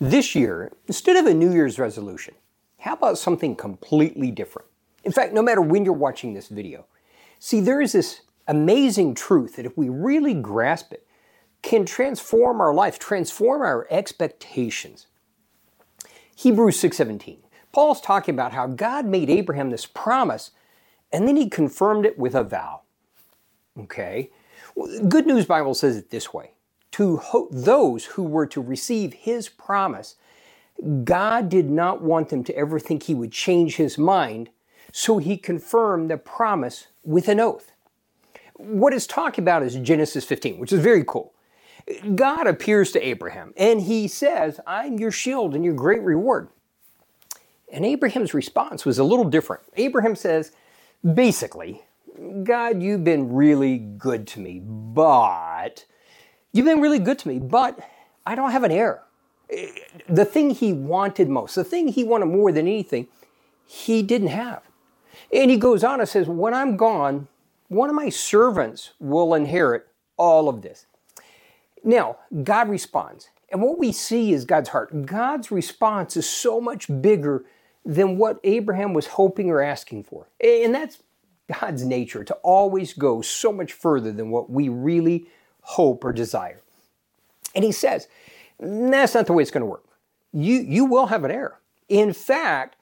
This year, instead of a New Year's resolution, how about something completely different? In fact, no matter when you're watching this video, see, there is this amazing truth that if we really grasp it, can transform our life, transform our expectations. Hebrews 6:17. Paul's talking about how God made Abraham this promise and then he confirmed it with a vow. Okay? Good News Bible says it this way to ho- those who were to receive his promise, God did not want them to ever think he would change his mind, so he confirmed the promise with an oath. What is talking about is Genesis 15, which is very cool. God appears to Abraham and he says, I'm your shield and your great reward. And Abraham's response was a little different. Abraham says, basically, God, you've been really good to me, but You've been really good to me, but I don't have an heir. The thing he wanted most, the thing he wanted more than anything, he didn't have. And he goes on and says, When I'm gone, one of my servants will inherit all of this. Now, God responds. And what we see is God's heart. God's response is so much bigger than what Abraham was hoping or asking for. And that's God's nature to always go so much further than what we really hope, or desire. And he says, that's not the way it's going to work. You, you will have an heir. In fact,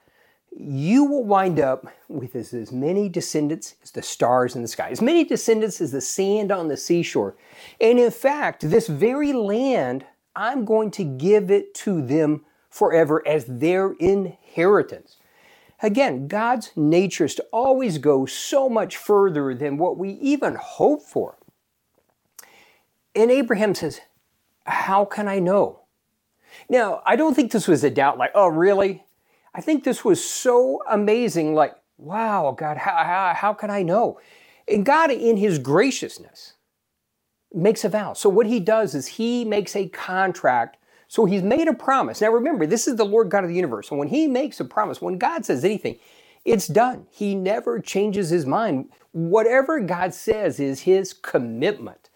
you will wind up with as, as many descendants as the stars in the sky, as many descendants as the sand on the seashore. And in fact, this very land, I'm going to give it to them forever as their inheritance. Again, God's nature is to always go so much further than what we even hope for. And Abraham says, How can I know? Now, I don't think this was a doubt like, Oh, really? I think this was so amazing, like, wow, God, how, how, how can I know? And God, in His graciousness, makes a vow. So, what He does is He makes a contract. So, He's made a promise. Now, remember, this is the Lord God of the universe. So, when He makes a promise, when God says anything, it's done. He never changes His mind. Whatever God says is His commitment.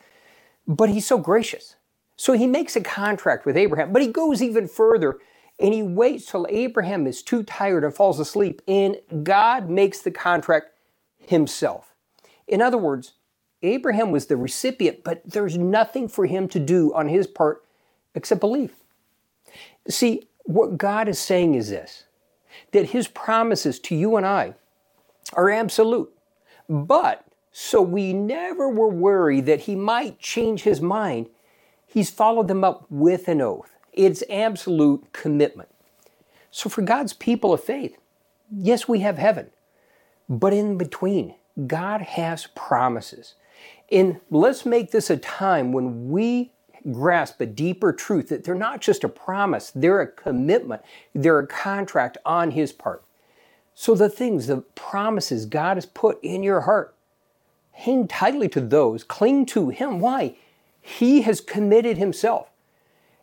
But he's so gracious. So he makes a contract with Abraham, but he goes even further and he waits till Abraham is too tired and falls asleep, and God makes the contract himself. In other words, Abraham was the recipient, but there's nothing for him to do on his part except believe. See, what God is saying is this that his promises to you and I are absolute, but so we never were worried that he might change his mind. He's followed them up with an oath. It's absolute commitment. So for God's people of faith, yes, we have heaven. But in between, God has promises. And let's make this a time when we grasp a deeper truth that they're not just a promise, they're a commitment, they're a contract on His part. So the things, the promises God has put in your heart, hang tightly to those, cling to Him. Why? He has committed Himself.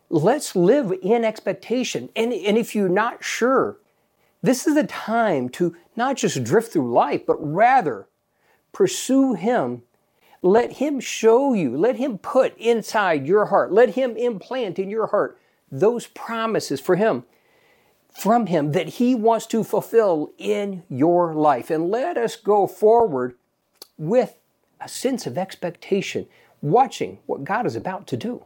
Let's live in expectation. And, and if you're not sure, this is the time to not just drift through life, but rather pursue Him. Let Him show you, let Him put inside your heart, let Him implant in your heart those promises for Him, from Him that He wants to fulfill in your life. And let us go forward with a sense of expectation, watching what God is about to do.